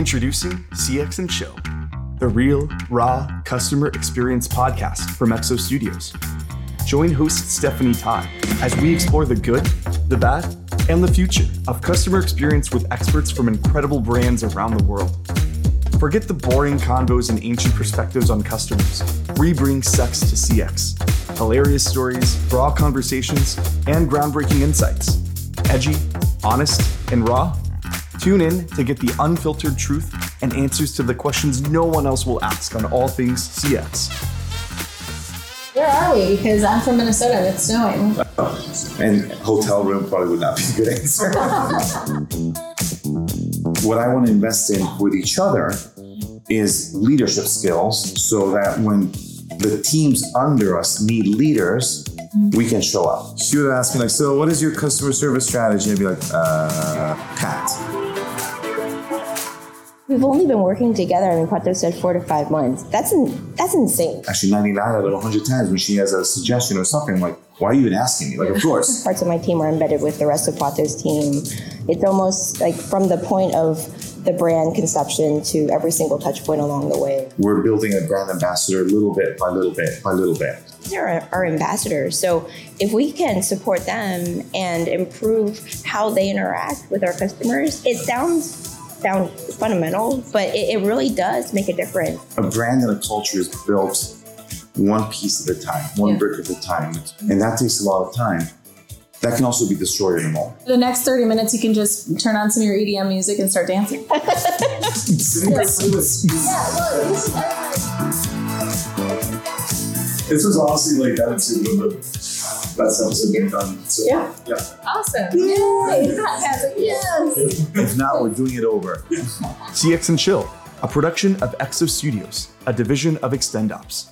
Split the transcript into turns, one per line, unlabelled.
Introducing CX and Chill, the real, raw customer experience podcast from XO Studios. Join host Stephanie Todd as we explore the good, the bad, and the future of customer experience with experts from incredible brands around the world. Forget the boring convos and ancient perspectives on customers. We bring sex to CX. Hilarious stories, raw conversations, and groundbreaking insights. Edgy, honest, and raw. Tune in to get the unfiltered truth and answers to the questions no one else will ask on all things CX.
Where are we? Because I'm from Minnesota and it's snowing.
And hotel room probably would not be a good answer. what I want to invest in with each other is leadership skills so that when the teams under us need leaders, we can show up. She would ask me like, so what is your customer service strategy? I'd be like, uh, Pat.
We've only been working together. I mean, Pato said four to five months. That's in, that's insane.
Actually, 99 out of 100 times when she has a suggestion or something, I'm like, why are you even asking me? Like, of course.
Parts of my team are embedded with the rest of Pato's team. It's almost like from the point of the brand conception to every single touch point along the way.
We're building a brand ambassador little bit by little bit by little bit.
They're our, our ambassadors. So if we can support them and improve how they interact with our customers, it sounds sound fundamental, but it, it really does make a difference.
A brand and a culture is built one piece at a time, one
Yeah.
brick at a time, and that takes a lot of time. That can also be destroyed in a moment.
The next 30 minutes, you can just turn on some of your EDM music and start dancing.
This was honestly like that was one of the best episodes we've done. So,
Yeah.
yeah.
Awesome. Yay. Fantastic. Yes.
If not, we're doing it over.
CX and Chill, a production of XO Studios, a division of XtendOps.